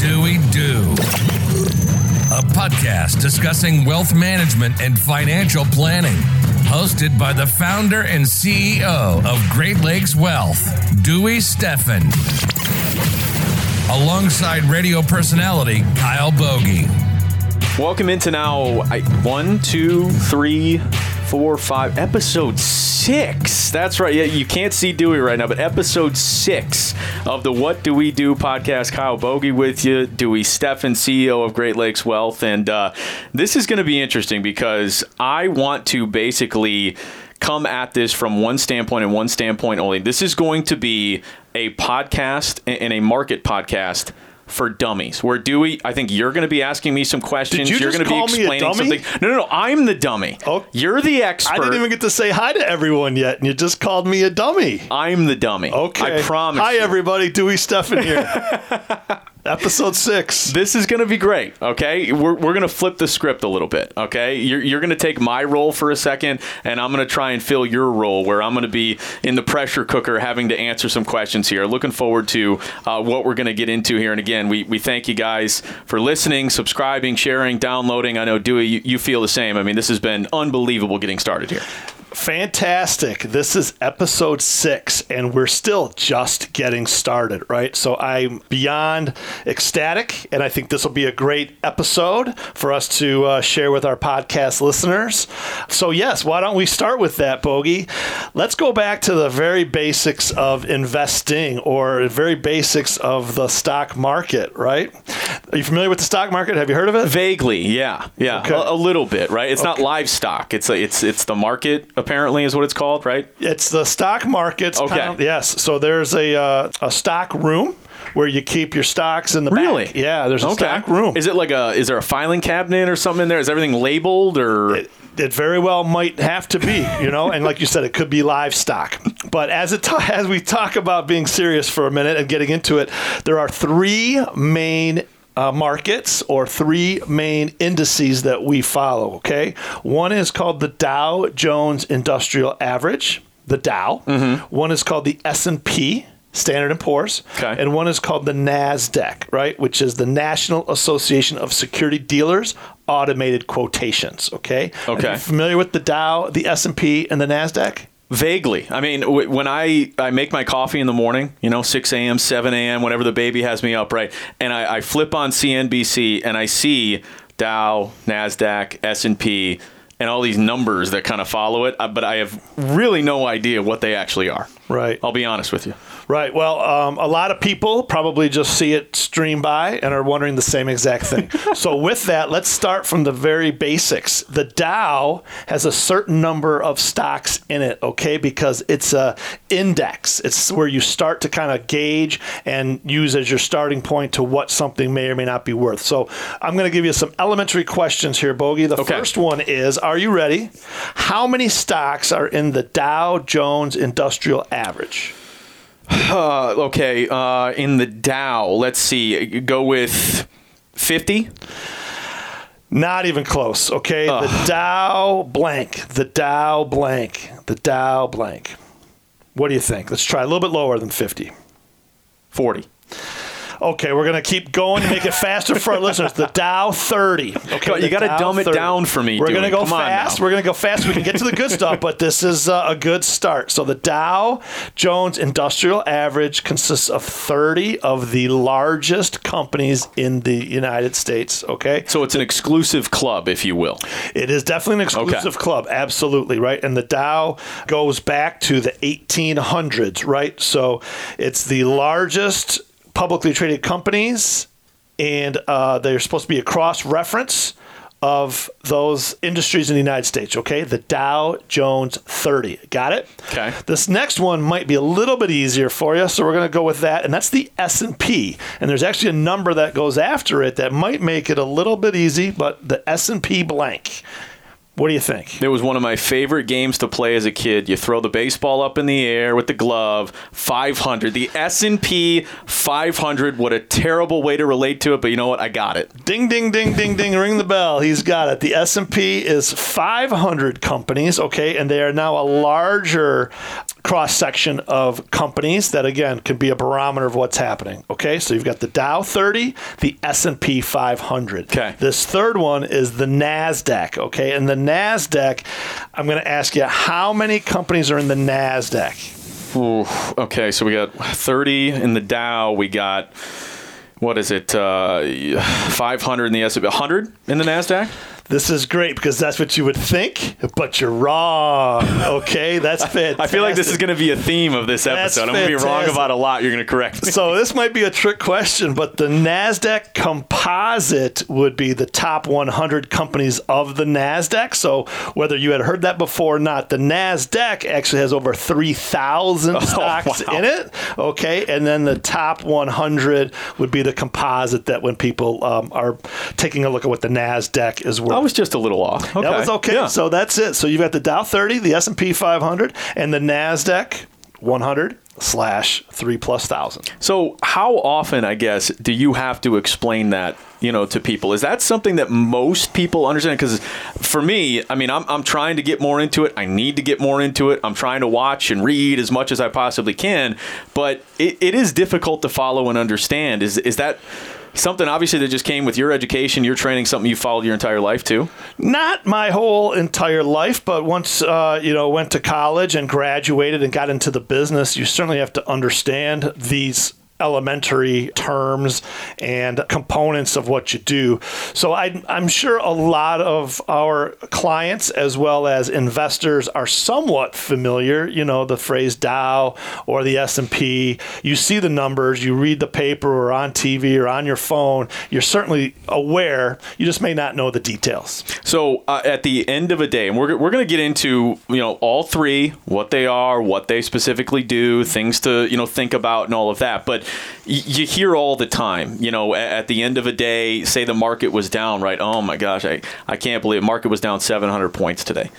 Do We Do? A podcast discussing wealth management and financial planning. Hosted by the founder and CEO of Great Lakes Wealth, Dewey Steffen. Alongside radio personality Kyle Bogey. Welcome into now I, one, two, three, four, five, episode six. That's right. Yeah, you can't see Dewey right now, but episode six of the What Do We Do podcast. Kyle Bogey with you, Dewey Steffen, CEO of Great Lakes Wealth, and uh, this is going to be interesting because I want to basically come at this from one standpoint and one standpoint only. This is going to be a podcast and a market podcast for dummies. Where Dewey, I think you're going to be asking me some questions. Did you are going to be call me a explaining something. No, no, no. I'm the dummy. Oh. You're the expert. I didn't even get to say hi to everyone yet, and you just called me a dummy. I'm the dummy. Okay. I promise. Hi, you. everybody. Dewey Steffen here. Episode six. This is going to be great. Okay, we're, we're going to flip the script a little bit. Okay, you're, you're going to take my role for a second, and I'm going to try and fill your role where I'm going to be in the pressure cooker, having to answer some questions here. Looking forward to uh, what we're going to get into here. And again, we, we thank you guys for listening, subscribing, sharing, downloading. I know Dewey, you, you feel the same. I mean, this has been unbelievable getting started here. Fantastic. This is episode six, and we're still just getting started, right? So I'm beyond ecstatic, and I think this will be a great episode for us to uh, share with our podcast listeners. So, yes, why don't we start with that, Bogey? Let's go back to the very basics of investing or very basics of the stock market, right? Are you familiar with the stock market? Have you heard of it? Vaguely, yeah, yeah, Okay. a, a little bit, right? It's not livestock. It's a, it's it's the market apparently is what it's called, right? It's the stock markets. Okay. kind of- yes. So there's a uh, a stock room where you keep your stocks in the Really? back. Yeah. There's a stock room. Is it like a? Is there a filing cabinet or something in there? Is everything labeled or? it, it very well might have to be, you know, and like you said, it could be livestock. But as it ta- as we talk about being serious for a minute and getting into it, there are three main uh, markets or three main indices that we follow. Okay, one is called the Dow Jones Industrial Average, the Dow. One is called the S and P. Standard and Poor's, Okay. and one is called the Nasdaq, right, which is the National Association of Security Dealers Automated Quotations. Okay. Okay. Are you familiar with the Dow, the S and P, and the Nasdaq? Vaguely. I mean, w- when I, I make my coffee in the morning, you know, 6 a.m., 7 a.m., whenever the baby has me up, right? And I, I flip on CNBC and I see Dow, NASDAQ, S&P, and all these numbers that kind of follow it. uh, But I have really no idea what they actually are. Right. I'll be honest with you. Right. Well, um, a lot of people probably just see it stream by and are wondering the same exact thing. so, with that, let's start from the very basics. The Dow has a certain number of stocks in it, okay, because it's a index. It's where you start to kind of gauge and use as your starting point to what something may or may not be worth. So, I'm going to give you some elementary questions here, Bogey. The Okay. first one is Are you ready? How many stocks are in the Dow Jones Industrial Average? Uh, okay, uh, in the Dow, let's see, go with 50. Not even close. Okay, the Dow blank, the Dow blank, the Dow blank. What do you think? Let's try a little bit lower than fifty. 40. Okay, we're gonna keep going to make it faster for our listeners. The Dow thirty. Okay, You gotta Dow dumb it down for me, We're gonna go Come fast. We're gonna go fast. We can get to the good stuff, but this is uh, a good start. So the Dow Jones Industrial Average consists of thirty of the largest companies in the United States. Okay, So it's an exclusive club, if you will. It is definitely an exclusive club, absolutely, right? And the Dow goes back to the 1800s, right? So it's the largest publicly traded companies, and uh, they're supposed to be a cross reference of those industries in the United States, okay? The Dow Jones 30. Got it? Okay. This next one might be a little bit easier for you, so we're going to go with that, and that's the S&P. And there's actually a number that goes after it that might make it a little bit easy, but the S&P blank. What do you think? It was one of my favorite games to play as a kid. You throw the baseball up in the air with the glove. 500, the S and P 500. What a terrible way to relate to it, but you know what? I got it. Ding, ding, ding, ding, ding. Ring the bell. He's got it. The S&P is 500 companies, okay, and they are now a larger cross section of companies that again can be a barometer of what's happening. Okay, so you've got the Dow 30, the S&P 500. Okay. This third one is the Nasdaq. Okay, and the Nasdaq. I'm going to ask you how many companies are in the Nasdaq. Ooh, okay, so we got 30 in the Dow. We got what is it? Uh, 500 in the S&P. 100 in the Nasdaq. This is great because that's what you would think, but you're wrong. Okay, that's fantastic. I feel like this is going to be a theme of this episode. I'm going to be wrong about a lot. You're going to correct me. So this might be a trick question, but the Nasdaq Composite would be the top 100 companies of the Nasdaq. So whether you had heard that before or not, the Nasdaq actually has over 3,000 stocks wow. in it. Okay, and then the top 100 would be the composite. That when people um, are taking a look at what the Nasdaq is worth. I was just a little off. Okay. That was okay. Yeah. So that's it. So you've got the Dow 30, the S&P 500, and the Nasdaq 100 slash three plus thousand. So, how often, I guess, do you have to explain that, you know, to people? Is that something that most people understand? Because for me, I mean, I'm, I'm trying to get more into it. I need to get more into it. I'm trying to watch and read as much as I possibly can, but it, it is difficult to follow and understand. Is is that something obviously that just came with your education, your training, something you followed your entire life too? Not my whole entire life, but once uh, you know went to college and graduated and got into the business, you certainly have to understand these elementary terms and components of what you do. So I, I'm sure a lot of our clients as well as investors are somewhat familiar. You know the phrase Dow or the S&P. You see the numbers, you read the paper or on TV or on your phone. You're certainly aware. You just may not know the details. So uh, at the end of a day, and we're, we're going to get into you know all three, what they are, what they specifically do, things to you know think about, and all of that. But you hear all the time, you know, at the end of a day, say the market was down, right? Oh my gosh, I I can't believe it. market was down 700 points today.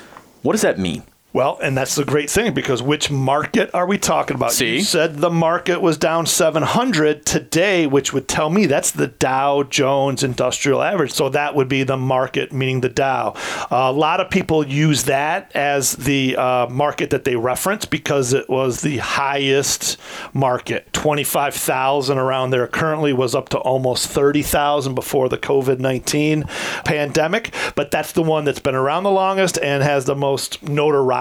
What does that mean? Well, and that's the great thing because which market are we talking about? See? You said the market was down 700 today, which would tell me that's the Dow Jones Industrial Average. So that would be the market, meaning the Dow. a lot of people use that as the uh, market that they reference because it was the highest market. 25,000 around there currently was up to almost 30,000 before the COVID 19 pandemic. But that's the one that's been around the longest and has the most notoriety.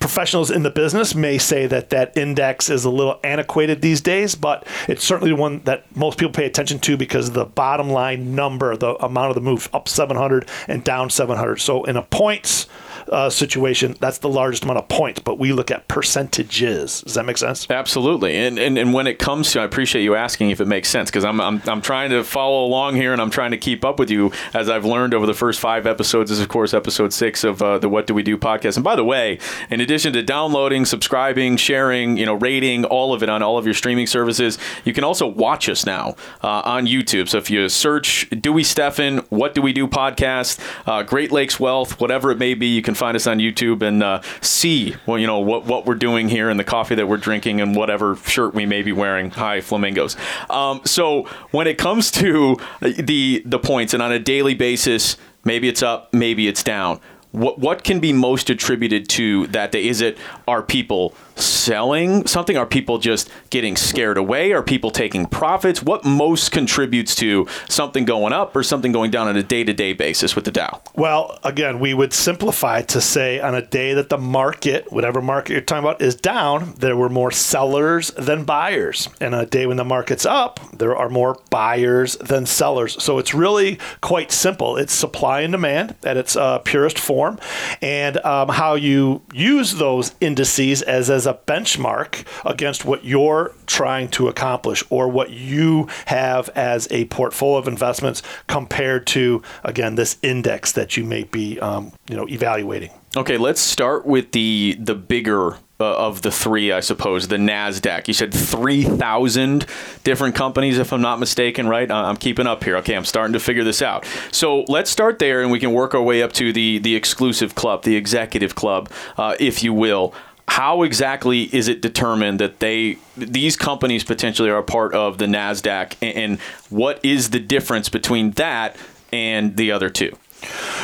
Professionals in the business may say that that index is a little antiquated these days, but it's certainly one that most people pay attention to because the bottom line number, the amount of the move up 700 and down 700. So in a points uh, situation, that's the largest amount of points, but we look at percentages. Does that make sense? Absolutely, and, and and when it comes to, I appreciate you asking if it makes sense because I'm, I'm I'm trying to follow along here and I'm trying to keep up with you as I've learned over the first five episodes. This is of course episode six of uh, the What Do We Do podcast. And by the way, in addition to downloading, subscribing, sharing, you know, rating all of it on all of your streaming services, you can also watch us now uh, on YouTube. So if you search Dewey Steffen, What Do We Do podcast, uh, Great Lakes Wealth, whatever it may be, you can find us on YouTube and uh, see well, you know what what we're doing here and the coffee that we're drinking and whatever shirt we may be wearing. Hi, flamingos. Um, so when it comes to the the points and on a daily basis, maybe it's up, maybe it's down. What what can be most attributed to that day? Is it our people selling something? Are people just getting scared away? Are people taking profits? What most contributes to something going up or something going down on a day to day basis with the Dow? Well, again, we would simplify to say on a day that the market, whatever market you're talking about, is down, there were more sellers than buyers. And on a day when the market's up, there are more buyers than sellers. So it's really quite simple. It's supply and demand at its uh, purest form, and um, how you use those indices as as a benchmark against what you're trying to accomplish or what you have as a portfolio of investments compared to again this index that you may be um, you know evaluating Okay, let's start with the the bigger uh, of the three, I suppose, the Nasdaq. You said three thousand different companies, if I'm not mistaken, right? I'm keeping up here. Okay, I'm starting to figure this out. So let's start there, and we can work our way up to the the exclusive club, the executive club, uh, if you will how exactly is it determined that they these companies potentially are a part of the Nasdaq, and what is the difference between that and the other two?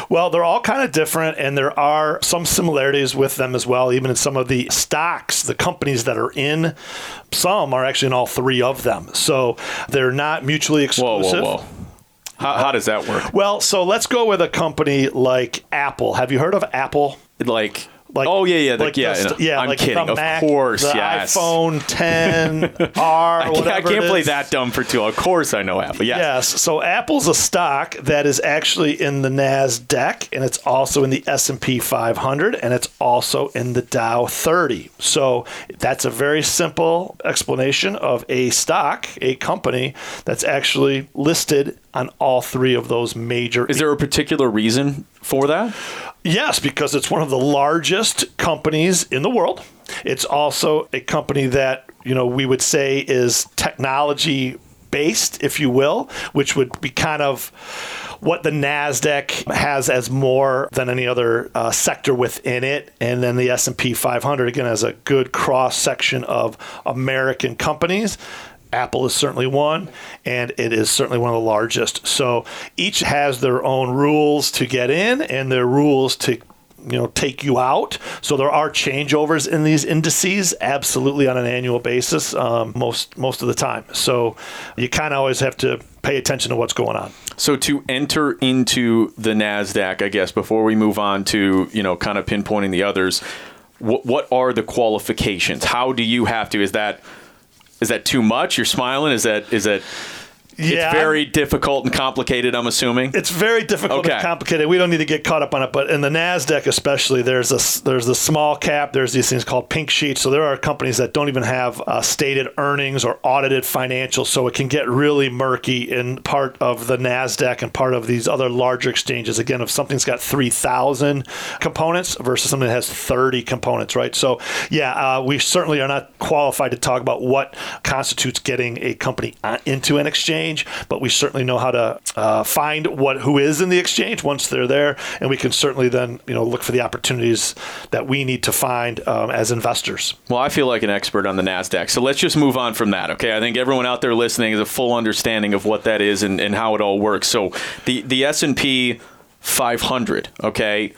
Well, they're all kind of different, and there are some similarities with them as well. Even in some of the stocks, the companies that are in, some are actually in all three of them. So they're not mutually exclusive. Whoa, whoa, whoa. How, how does that work? Well, so let's go with a company like Apple. Have you heard of Apple? Like like oh yeah yeah the, like yeah the, yeah I'm like kidding the of Mac, course the yes. iPhone 10 R I can't, I can't play that dumb for two of course I know Apple yes. yes so Apple's a stock that is actually in the Nasdaq and it's also in the S&P 500 and it's also in the Dow 30 so that's a very simple explanation of a stock a company that's actually listed on all three of those major is there a particular reason for that Yes, because it's one of the largest companies in the world. It's also a company that, you know, we would say is technology based, if you will, which would be kind of what the Nasdaq has as more than any other uh, sector within it, and then the S&P 500 again has a good cross section of American companies. Apple is certainly one, and it is certainly one of the largest. So each has their own rules to get in and their rules to you know take you out. So there are changeovers in these indices, absolutely on an annual basis, um, most most of the time. So you kind of always have to pay attention to what's going on. So to enter into the Nasdaq, I guess before we move on to you know kind of pinpointing the others, what what are the qualifications? How do you have to? Is that is that too much? You're smiling. Is that is that Yeah, it's very difficult and complicated? I'm assuming. It's very difficult Okay. and complicated. We don't need to get caught up on it, but in the Nasdaq especially, there's a there's the small cap. There's these things called pink sheets. So there are companies that don't even have uh, stated earnings or audited financials. So it can get really murky in part of the Nasdaq and part of these other larger exchanges. Again, if something's got three thousand components versus something that has thirty components, right? So yeah, uh, we certainly are not qualified to talk about what constitutes getting a company uh, into an exchange, but we certainly know how to uh, find what who is in the exchange once they're there, and we can certainly then you know look for the opportunities that we need to find um, as investors. Well, I feel like an expert on the Nasdaq, so let's just move on from that. Okay, I think everyone out there listening has a full understanding of what that is and, and how it all works. So the the S and P 500. Okay.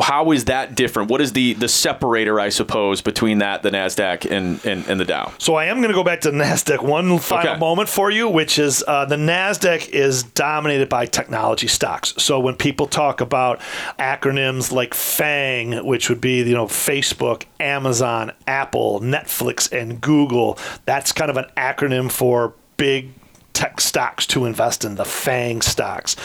How is that different? What is the, the separator, I suppose, between that, the Nasdaq, and, and, and the Dow? So I am going to go back to Nasdaq one final Okay. moment for you, which is uh, the Nasdaq is dominated by technology stocks. So when people talk about acronyms like FANG, which would be you know Facebook, Amazon, Apple, Netflix, and Google, that's kind of an acronym for big tech stocks to invest in, the FANG stocks.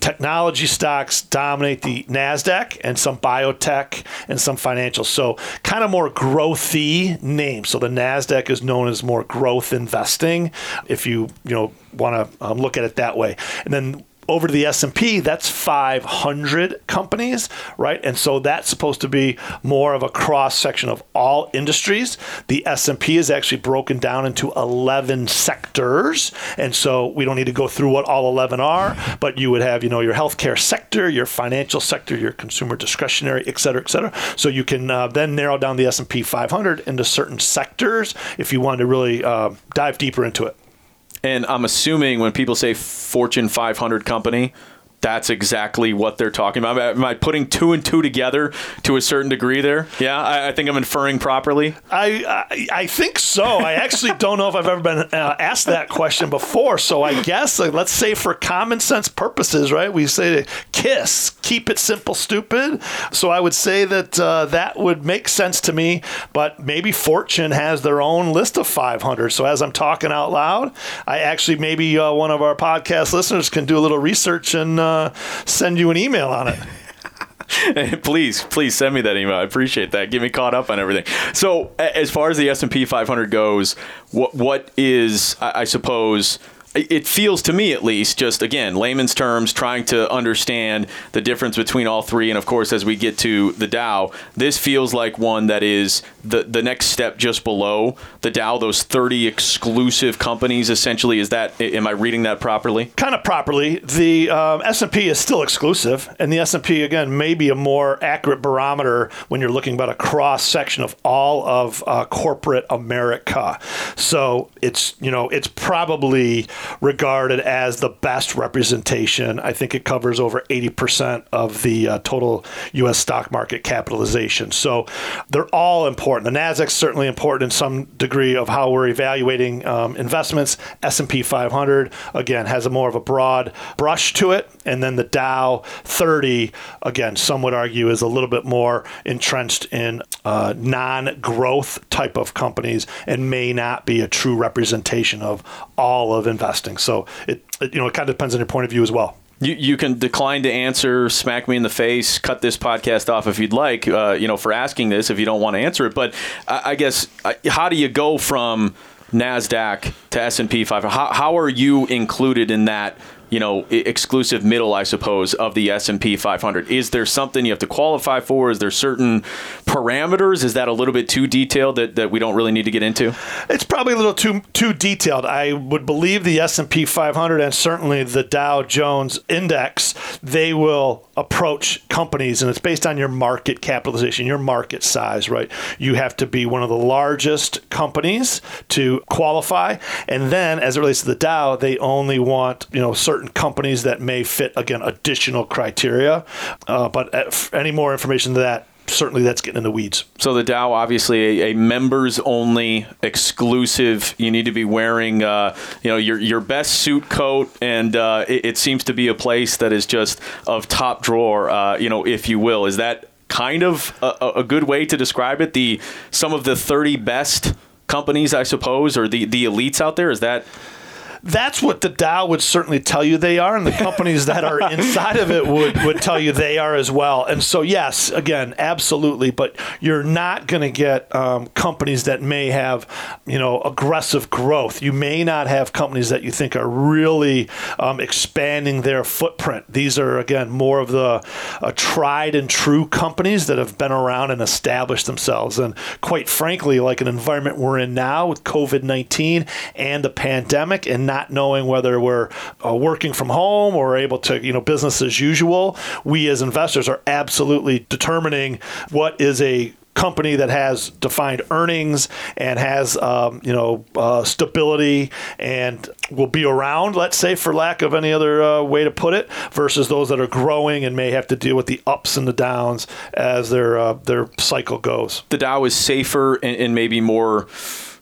Technology stocks dominate the NASDAQ and some biotech and some financials. So, kind of more growthy names. So, the NASDAQ is known as more growth investing if you, you know, want to um, look at it that way. And then over to the S&P that's 500 companies right? And so that's supposed to be more of a cross section of all industries. The S&P is actually broken down into 11 sectors and so we don't need to go through what all 11 are but you would have you know your healthcare sector your financial sector your consumer discretionary et cetera et cetera. So you can uh, then narrow down the S&P 500 into certain sectors if you want to really uh, dive deeper into it And I'm assuming when people say Fortune 500 company, that's exactly what they're talking about. Am I putting two and two together to a certain degree there? Yeah, I, I think I'm inferring properly. I, I I think so. I actually don't know if I've ever been uh, asked that question before. So I guess like, let's say for common sense purposes, right? We say kiss, keep it simple, stupid. So I would say that uh, that would make sense to me. But maybe Fortune has their own list of 500. So as I'm talking out loud, I actually maybe uh, one of our podcast listeners can do a little research and uh, send you an email on it. please, please send me that email. I appreciate that. Get me caught up on everything. So, as far as the S and P 500 goes, what what is I I suppose it feels to me at least, just again, layman's terms, trying to understand the difference between all three. And of course, as we get to the Dow, this feels like one that is the, the next step just below the Dow, those 30 exclusive companies essentially. Is that, am I reading that properly? Kind of properly. The um, S&P is still exclusive, and the S&P, again, may be a more accurate barometer when you're looking about a cross section of all of uh, corporate America. So it's, you know, it's probably regarded as the best representation. I think it covers over 80% of the uh, total U.S. stock market capitalization. So they're all important. The Nasdaq's certainly important in some degree of how we're evaluating um, investments. S&P 500 again has a more of a broad brush to it, and then the Dow 30 again, some would argue is a little bit more entrenched in uh, non-growth type of companies and may not be a true representation of all of investing. So it, it you know it kind of depends on your point of view as well. You, you can decline to answer, smack me in the face, cut this podcast off if you'd like, uh, you know, for asking this if you don't want to answer it. But I, I guess, how do you go from NASDAQ to S&P 500? How, how are you included in that you know exclusive middle i suppose of the s&p 500 is there something you have to qualify for? Is there certain parameters? Is that a little bit too detailed that, that we don't really need to get into? It's probably a little too too detailed. I would believe the s&p 500 and certainly the dow jones index they will approach companies and it's based on your market capitalization your market size right? You have to be one of the largest companies to qualify and then as it relates to the dow they only want you know certain certain companies that may fit again additional criteria. Uh, but uh, any more information to that, certainly that's getting in the weeds. So the Dow, obviously a, a members only exclusive. You need to be wearing, uh, you know, your your best suit coat, and uh, it, it, seems to be a place that is just of top drawer, uh, you know, if you will. Is that kind of a, a, good way to describe it? The some of the thirty best companies, I suppose, or the the elites out there. Is that that's what the Dow would certainly tell you they are, and the companies that are inside of it would, would tell you they are as well. And so, yes, again, absolutely, but you're not going to get um, companies that may have, you know, aggressive growth. You may not have companies that you think are really um, expanding their footprint. These are, again, more of the uh, tried and true companies that have been around and established themselves. And quite frankly, like an environment we're in now with COVID 19 and the pandemic, and not knowing whether we're uh, working from home or able to, you know, business as usual, we as investors are absolutely determining what is a company that has defined earnings and has um, you know uh, stability and will be around, let's say, for lack of any other uh, way to put it, versus those that are growing and may have to deal with the ups and the downs as their uh, their cycle goes. The Dow is safer and, and maybe more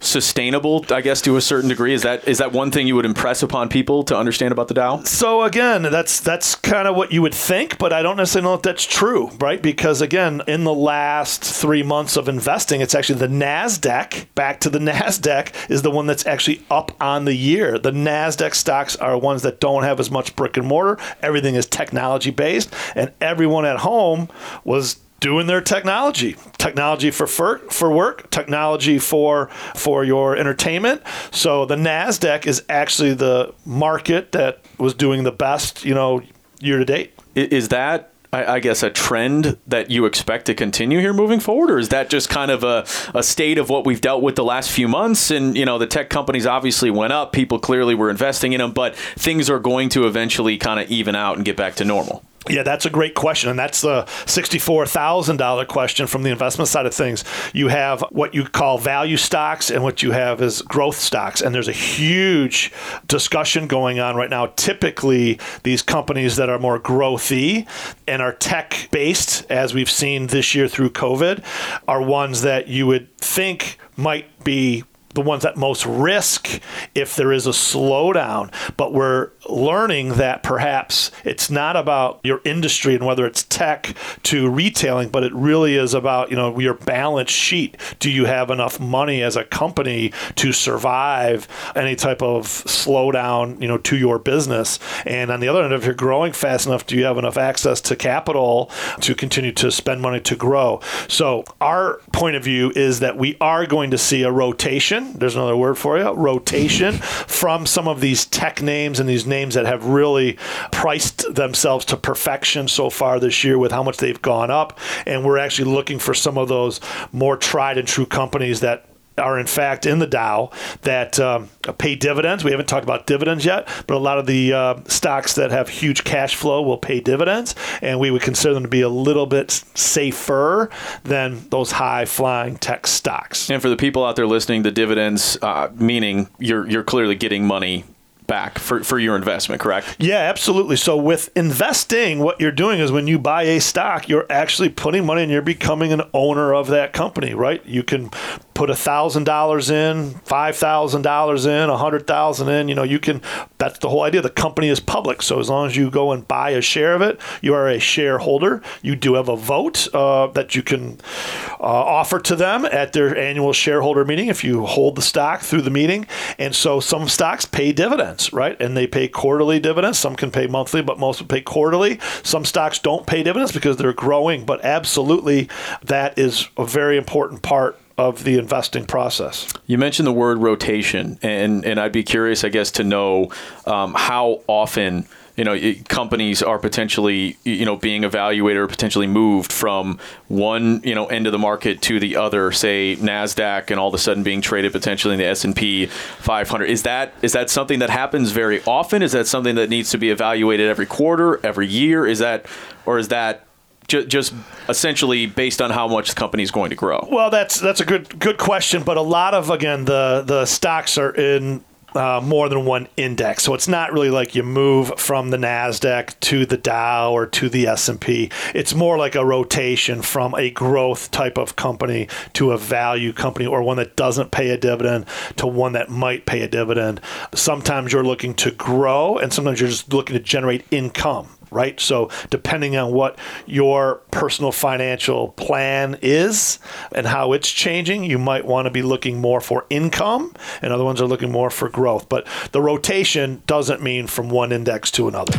sustainable, I guess, to a certain degree? Is that is that one thing you would impress upon people to understand about the Dow? So again, that's that's kind of what you would think, but I don't necessarily know if that's true, right? Because again, in the last three months of investing, it's actually the Nasdaq. Back to the Nasdaq is the one that's actually up on the year. The Nasdaq stocks are ones that don't have as much brick and mortar. Everything is technology based, and everyone at home was doing their technology technology for for work technology for for your entertainment so the nasdaq is actually the market that was doing the best you know year to date is that I, guess a trend that you expect to continue here moving forward, or is that just kind of a, a state of what we've dealt with the last few months? And you know, the tech companies obviously went up; people clearly were investing in them, but things are going to eventually kind of even out and get back to normal. Yeah, that's a great question. And that's the $64,000 question from the investment side of things. You have what you call value stocks and what you have is growth stocks. And there's a huge discussion going on right now. Typically, these companies that are more growthy and are tech based, as we've seen this year through COVID, are ones that you would think might be the ones at most risk if there is a slowdown. But we're learning that perhaps it's not about your industry and whether it's tech to retailing, but it really is about, you know, your balance sheet. Do you have enough money as a company to survive any type of slowdown, you know, to your business? And on the other end, if you're growing fast enough, do you have enough access to capital to continue to spend money to grow? So our point of view is that we are going to see a rotation rotation. There's another word for you. Rotation from some of these tech names and these names that have really priced themselves to perfection so far this year with how much they've gone up. And we're actually looking for some of those more tried and true companies that are in fact in the Dow that um, pay dividends. We haven't talked about dividends yet, but a lot of the uh, stocks that have huge cash flow will pay dividends, and we would consider them to be a little bit safer than those high flying tech stocks. And for the people out there listening, the dividends uh, meaning you're you're clearly getting money back for, for your investment, correct? Yeah, absolutely. So with investing, what you're doing is when you buy a stock, you're actually putting money and you're becoming an owner of that company, right? You can put a thousand dollars in, five thousand dollars in, a hundred thousand in. You know, you can. That's the whole idea. The company is public, so as long as you go and buy a share of it, you are a shareholder. You do have a vote uh, that you can uh, offer to them at their annual shareholder meeting if you hold the stock through the meeting. And so some stocks pay dividends, right? And they pay quarterly dividends. Some can pay monthly, but most will pay quarterly. Some stocks don't pay dividends because they're growing, but absolutely that is a very important part of the investing process. You mentioned the word rotation, and and I'd be curious, I guess, to know um, how often you know companies are potentially you know being evaluated or potentially moved from one you know end of the market to the other say nasdaq and all of a sudden being traded potentially in the S&P 500 is that is that something that happens very often? Is that something that needs to be evaluated every quarter every year? Is that or is that just essentially based on how much the company is going to grow? Well, that's that's a good good question, but a lot of again the the stocks are in uh, more than one index. So it's not really like you move from the Nasdaq to the Dow or to the S&P. It's more like a rotation from a growth type of company to a value company or one that doesn't pay a dividend to one that might pay a dividend. Sometimes you're looking to grow and sometimes you're just looking to generate income right? So, depending on what your personal financial plan is and how it's changing, you might want to be looking more for income, and other ones are looking more for growth. But the rotation doesn't mean from one index to another.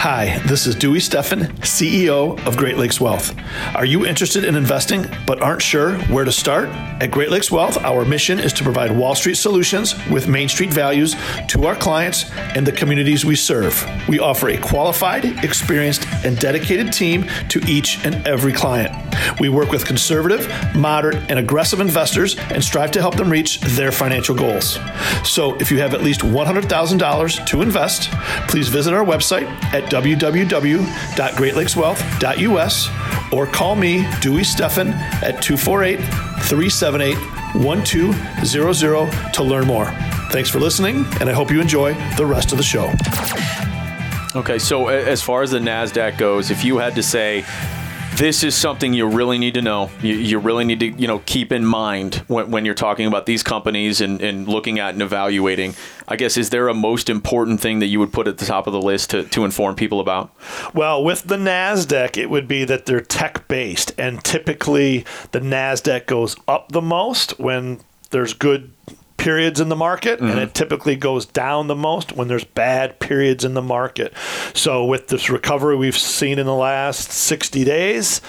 Hi, this is Dewey Steffen, CEO of Great Lakes Wealth. Are you interested in investing but aren't sure where to start? At Great Lakes Wealth, our mission is to provide Wall Street solutions with Main Street values to our clients and the communities we serve. We offer a qualified, experienced, and dedicated team to each and every client. We work with conservative, moderate, and aggressive investors and strive to help them reach their financial goals. So if you have at least $100,000 to invest, please visit our website at www.greatlakeswealth.us or call me, Dewey Steffen, at 248 378 1200 to learn more. Thanks for listening, and I hope you enjoy the rest of the show. Okay, so as far as the NASDAQ goes, if you had to say, this is something you really need to know. You, you really need to, you know, keep in mind when, when you're talking about these companies and, and looking at and evaluating. I guess is there a most important thing that you would put at the top of the list to, to inform people about? Well, with the Nasdaq, it would be that they're tech based, and typically the Nasdaq goes up the most when there's good periods in the market, mm-hmm. and it typically goes down the most when there's bad periods in the market. So, with this recovery we've seen in the last 60 days,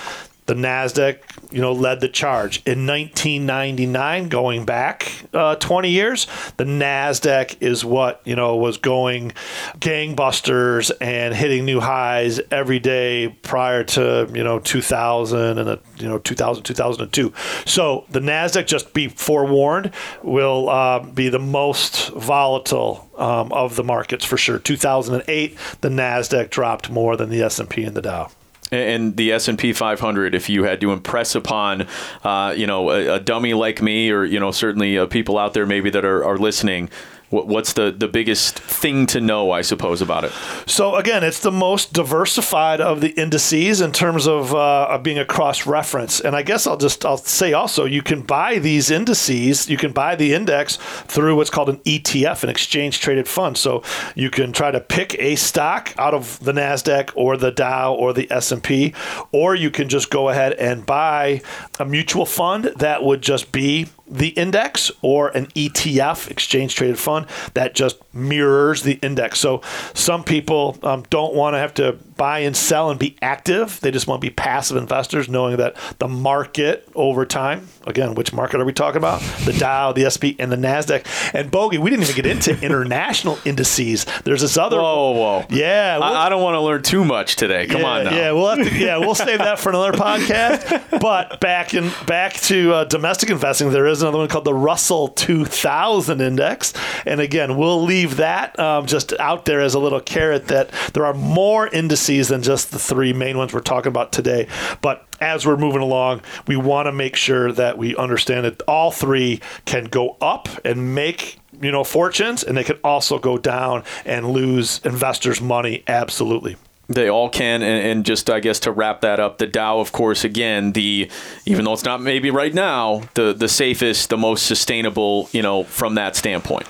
the Nasdaq, you know, led the charge in 1999. Going back uh, 20 years, the Nasdaq is what you know was going gangbusters and hitting new highs every day prior to you know 2000 and a, you know 2000 2002. So the Nasdaq, just be forewarned, will uh, be the most volatile um, of the markets for sure. 2008, the Nasdaq dropped more than the S&P and the Dow and the S&P 500 if you had to impress upon uh, you know a, a, dummy like me or you know certainly uh, people out there maybe that are, are listening what's the, the biggest thing to know, I suppose, about it? So again, it's the most diversified of the indices in terms of, uh, of being a cross reference. And I guess I'll just I'll say also you can buy these indices, you can buy the index through what's called an ETF, an exchange traded fund. So you can try to pick a stock out of the Nasdaq or the Dow or the S&P, or you can just go ahead and buy a mutual fund that would just be the index or an ETF, exchange traded fund, that just mirrors the index. So some people um, don't want to have to buy and sell and be active. They just want to be passive investors, knowing that the market over time, again, which market are we talking about? The Dow, the SP, and the NASDAQ. And Bogey, we didn't even get into international indices. There's this other. Whoa, whoa. Yeah. we'll- I, I don't want to learn too much today. Come yeah, on now. Yeah, we'll have to, yeah, we'll save that for another podcast. But back in back to uh, domestic investing, there is another one called the Russell 2000 Index, and again, we'll leave that um, just out there as a little carrot that there are more indices than just the three main ones we're talking about today. But as we're moving along, we want to make sure that we understand that all three can go up and make you know fortunes, and they can also go down and lose investors' money. Absolutely. They all can, and, and just I guess to wrap that up, the Dow, of course, again, the even though it's not maybe right now the the safest, the most sustainable, you know, from that standpoint.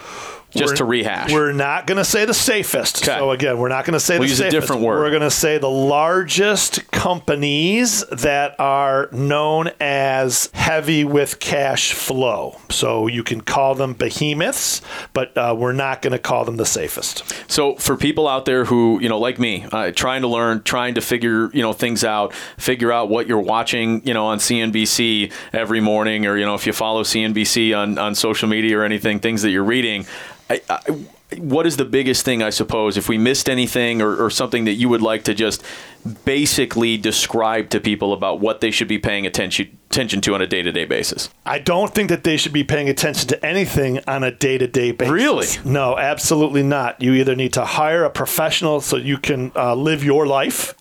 Just We're- to rehash, We're not going to say the safest. Okay. So again, we're not going to say We'll the use a safest. different word. We're going to say the largest companies that are known as heavy with cash flow. So you can call them behemoths, but uh, we're not going to call them the safest. So for people out there who, you know, like me, uh, trying to learn, trying to figure, you know, things out, figure out what you're watching, you know, on CNBC every morning, or you know, if you follow CNBC on on social media or anything, things that you're reading. I, I, what is the biggest thing, I suppose, if we missed anything or, or something that you would like to just basically describe to people about what they should be paying attention attention to on a day to day basis? I don't think that they should be paying attention to anything on a day to day basis. Really? No, absolutely not. You either need to hire a professional so you can uh, live your life.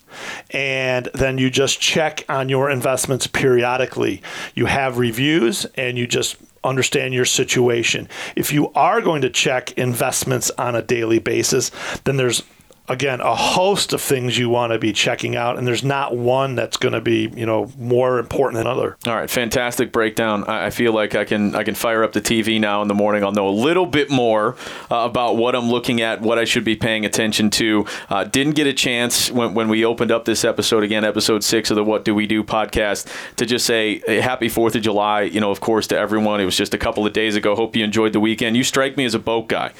And then you just check on your investments periodically. You have reviews and you just understand your situation. If you are going to check investments on a daily basis, then there's again a host of things you want to be checking out and there's not one that's going to be you know more important than other All right, fantastic breakdown. I feel like I can I can fire up the TV now in the morning. I'll know a little bit more uh, about what I'm looking at, what I should be paying attention to. Uh, didn't get a chance when, when we opened up this episode again, episode six of the What Do We Do podcast, to just say hey, Happy Fourth of July. You know, of course, to everyone. It was just a couple of days ago. Hope you enjoyed the weekend. You strike me as a boat guy.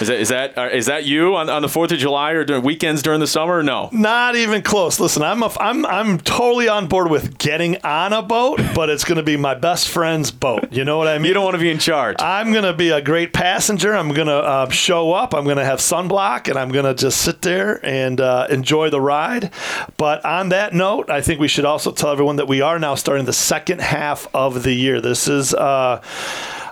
Is that is that uh, that you on, on the Fourth of July or during weekends during the summer? No. Not even close. Listen, I'm a, I'm I'm totally on board with getting on a boat, but it's going to be my best friend's boat. You know what I mean? You don't want to be in charge. I'm going to be a great passenger. I'm going to uh, show up. I'm going to have sunblock, and I'm going to just sit there and uh, enjoy the ride. But on that note, I think we should also tell everyone that we are now starting the second half of the year. This is uh,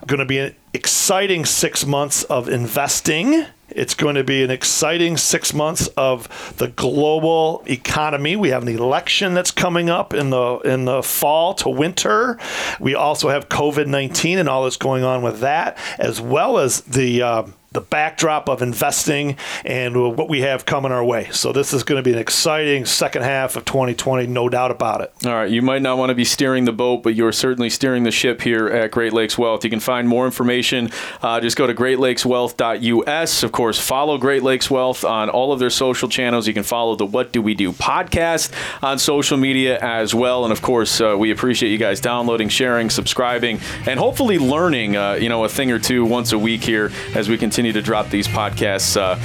going to be an exciting six months of investing. It's going to be an exciting six months of the global economy. We have an election that's coming up in the in the fall to winter. We also have COVID nineteen and all that's going on with that, as well as the uh, the backdrop of investing and what we have coming our way. So this is going to be an exciting second half of 2020, no doubt about it. All right, you might not want to be steering the boat, but you're certainly steering the ship here at Great Lakes Wealth. You can find more information. Uh, just go to greatlakeswealth.us. Of course, follow Great Lakes Wealth on all of their social channels. You can follow the What Do We Do podcast on social media as well. And of course, uh, we appreciate you guys downloading, sharing, subscribing, and hopefully learning, uh, you know, a thing or two once a week here as we continue to drop these podcasts. Uh,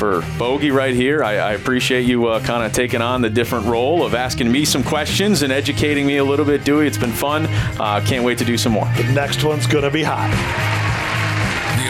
for Bogey right here, I, I appreciate you uh, kind of taking on the different role of asking me some questions and educating me a little bit, Dewey. It's been fun. Uh, can't wait to do some more. The next one's going to be hot.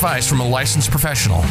advice from a licensed professional.